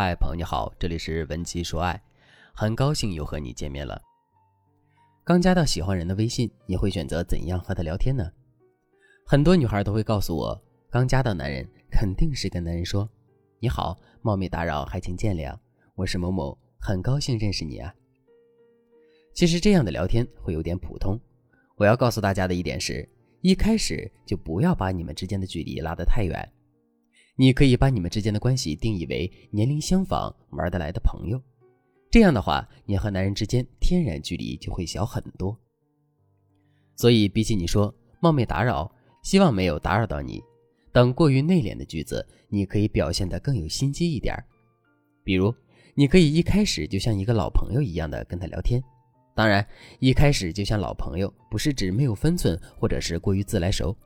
嗨，朋友你好，这里是文姬说爱，很高兴又和你见面了。刚加到喜欢人的微信，你会选择怎样和他聊天呢？很多女孩都会告诉我，刚加到男人，肯定是跟男人说：“你好，冒昧打扰，还请见谅，我是某某，很高兴认识你啊。”其实这样的聊天会有点普通。我要告诉大家的一点是，一开始就不要把你们之间的距离拉得太远。你可以把你们之间的关系定义为年龄相仿、玩得来的朋友，这样的话，你和男人之间天然距离就会小很多。所以，比起你说“冒昧打扰”，希望没有打扰到你等过于内敛的句子，你可以表现得更有心机一点。比如，你可以一开始就像一个老朋友一样的跟他聊天。当然，一开始就像老朋友，不是指没有分寸，或者是过于自来熟。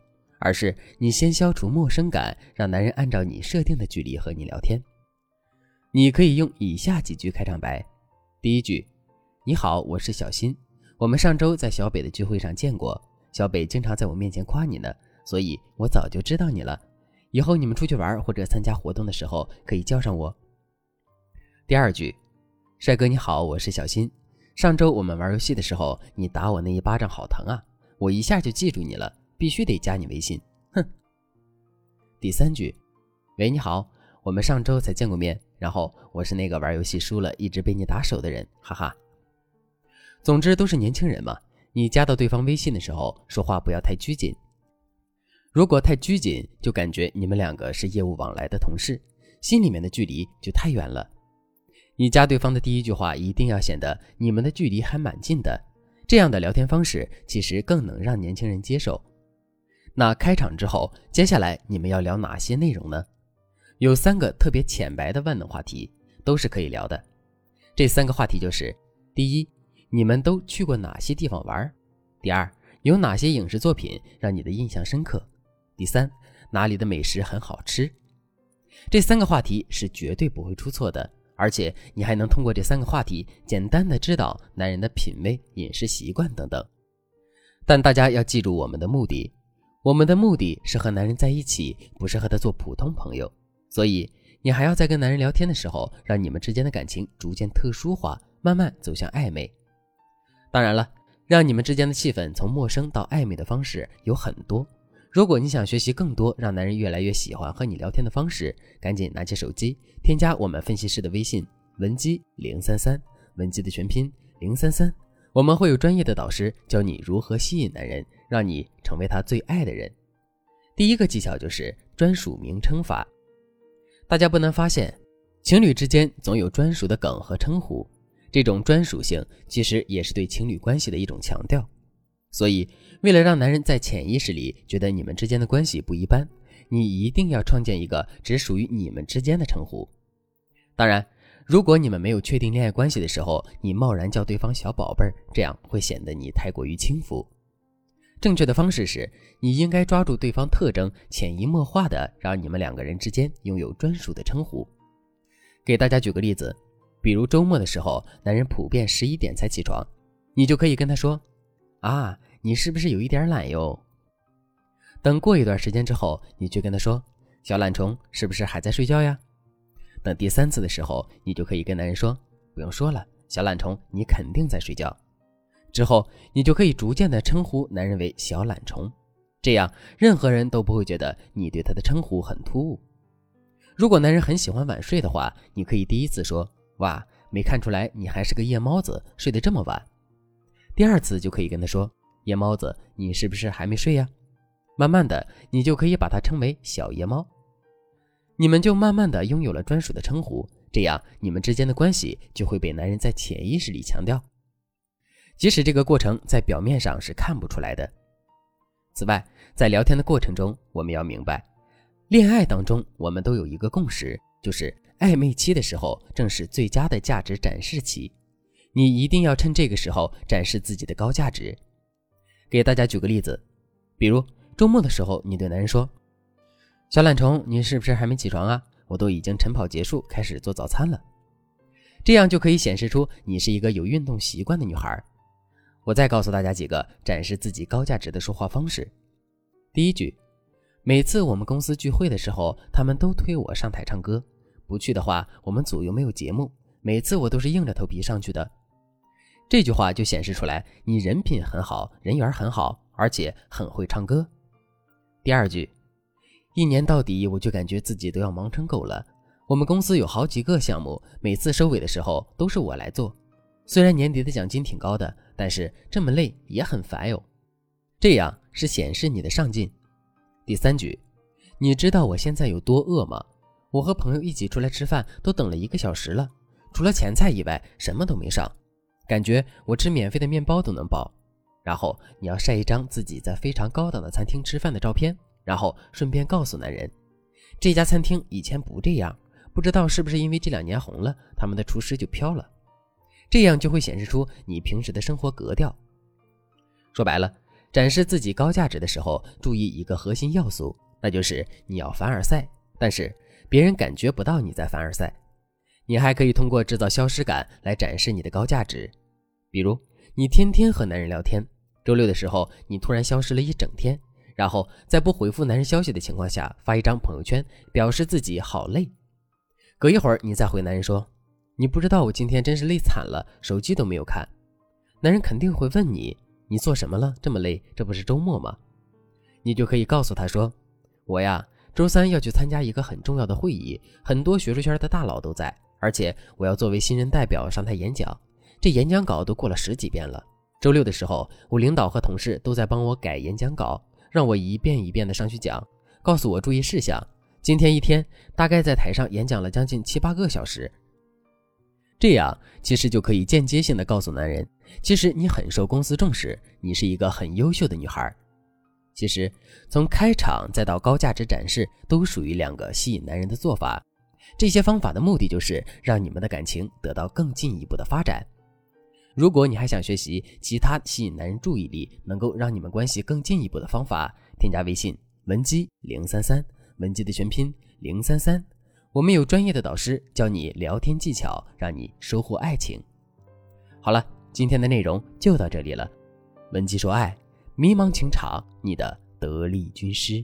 而是你先消除陌生感，让男人按照你设定的距离和你聊天。你可以用以下几句开场白：第一句，你好，我是小新，我们上周在小北的聚会上见过，小北经常在我面前夸你呢，所以我早就知道你了。以后你们出去玩或者参加活动的时候，可以叫上我。第二句，帅哥你好，我是小新，上周我们玩游戏的时候，你打我那一巴掌好疼啊，我一下就记住你了。必须得加你微信，哼。第三句，喂，你好，我们上周才见过面，然后我是那个玩游戏输了，一直被你打手的人，哈哈。总之都是年轻人嘛，你加到对方微信的时候，说话不要太拘谨。如果太拘谨，就感觉你们两个是业务往来的同事，心里面的距离就太远了。你加对方的第一句话，一定要显得你们的距离还蛮近的，这样的聊天方式其实更能让年轻人接受。那开场之后，接下来你们要聊哪些内容呢？有三个特别浅白的万能话题，都是可以聊的。这三个话题就是：第一，你们都去过哪些地方玩；第二，有哪些影视作品让你的印象深刻；第三，哪里的美食很好吃。这三个话题是绝对不会出错的，而且你还能通过这三个话题，简单的知道男人的品味、饮食习惯等等。但大家要记住我们的目的。我们的目的是和男人在一起，不是和他做普通朋友。所以，你还要在跟男人聊天的时候，让你们之间的感情逐渐特殊化，慢慢走向暧昧。当然了，让你们之间的气氛从陌生到暧昧的方式有很多。如果你想学习更多让男人越来越喜欢和你聊天的方式，赶紧拿起手机，添加我们分析师的微信文姬零三三，文姬的全拼零三三。我们会有专业的导师教你如何吸引男人，让你成为他最爱的人。第一个技巧就是专属名称法。大家不难发现，情侣之间总有专属的梗和称呼，这种专属性其实也是对情侣关系的一种强调。所以，为了让男人在潜意识里觉得你们之间的关系不一般，你一定要创建一个只属于你们之间的称呼。当然。如果你们没有确定恋爱关系的时候，你贸然叫对方小宝贝儿，这样会显得你太过于轻浮。正确的方式是，你应该抓住对方特征，潜移默化的让你们两个人之间拥有专属的称呼。给大家举个例子，比如周末的时候，男人普遍十一点才起床，你就可以跟他说：“啊，你是不是有一点懒哟？”等过一段时间之后，你去跟他说：“小懒虫，是不是还在睡觉呀？”等第三次的时候，你就可以跟男人说：“不用说了，小懒虫，你肯定在睡觉。”之后，你就可以逐渐的称呼男人为小懒虫，这样任何人都不会觉得你对他的称呼很突兀。如果男人很喜欢晚睡的话，你可以第一次说：“哇，没看出来你还是个夜猫子，睡得这么晚。”第二次就可以跟他说：“夜猫子，你是不是还没睡呀？”慢慢的，你就可以把他称为小夜猫。你们就慢慢的拥有了专属的称呼，这样你们之间的关系就会被男人在潜意识里强调，即使这个过程在表面上是看不出来的。此外，在聊天的过程中，我们要明白，恋爱当中我们都有一个共识，就是暧昧期的时候正是最佳的价值展示期，你一定要趁这个时候展示自己的高价值。给大家举个例子，比如周末的时候，你对男人说。小懒虫，你是不是还没起床啊？我都已经晨跑结束，开始做早餐了。这样就可以显示出你是一个有运动习惯的女孩。我再告诉大家几个展示自己高价值的说话方式。第一句，每次我们公司聚会的时候，他们都推我上台唱歌，不去的话，我们组又没有节目，每次我都是硬着头皮上去的。这句话就显示出来你人品很好，人缘很好，而且很会唱歌。第二句，一年到底我就感觉自己都要忙成狗了。我们公司有好几个项目，每次收尾的时候都是我来做。虽然年底的奖金挺高的，但是这么累也很烦哟。这样是显示你的上进。第三句，你知道我现在有多饿吗？我和朋友一起出来吃饭，都等了一个小时了，除了前菜以外什么都没上，感觉我吃免费的面包都能饱。然后你要晒一张自己在非常高档的餐厅吃饭的照片，然后顺便告诉男人，这家餐厅以前不这样，不知道是不是因为这两年红了，他们的厨师就飘了。这样就会显示出你平时的生活格调。说白了。展示自己高价值的时候，注意一个核心要素，那就是你要凡尔赛，但是别人感觉不到你在凡尔赛。你还可以通过制造消失感来展示你的高价值，比如你天天和男人聊天，周六的时候你突然消失了一整天，然后在不回复男人消息的情况下发一张朋友圈，表示自己好累。隔一会儿你再回男人说，你不知道我今天真是累惨了，手机都没有看。男人肯定会问你。你做什么了？这么累，这不是周末吗？你就可以告诉他说：“我呀，周三要去参加一个很重要的会议，很多学术圈的大佬都在，而且我要作为新人代表上台演讲。这演讲稿都过了十几遍了。周六的时候，我领导和同事都在帮我改演讲稿，让我一遍一遍的上去讲，告诉我注意事项。今天一天大概在台上演讲了将近七八个小时。”这样其实就可以间接性的告诉男人，其实你很受公司重视，你是一个很优秀的女孩。其实从开场再到高价值展示，都属于两个吸引男人的做法。这些方法的目的就是让你们的感情得到更进一步的发展。如果你还想学习其他吸引男人注意力，能够让你们关系更进一步的方法，添加微信文姬零三三，文姬的全拼零三三。我们有专业的导师教你聊天技巧，让你收获爱情。好了，今天的内容就到这里了。文姬说爱，迷茫情场，你的得力军师。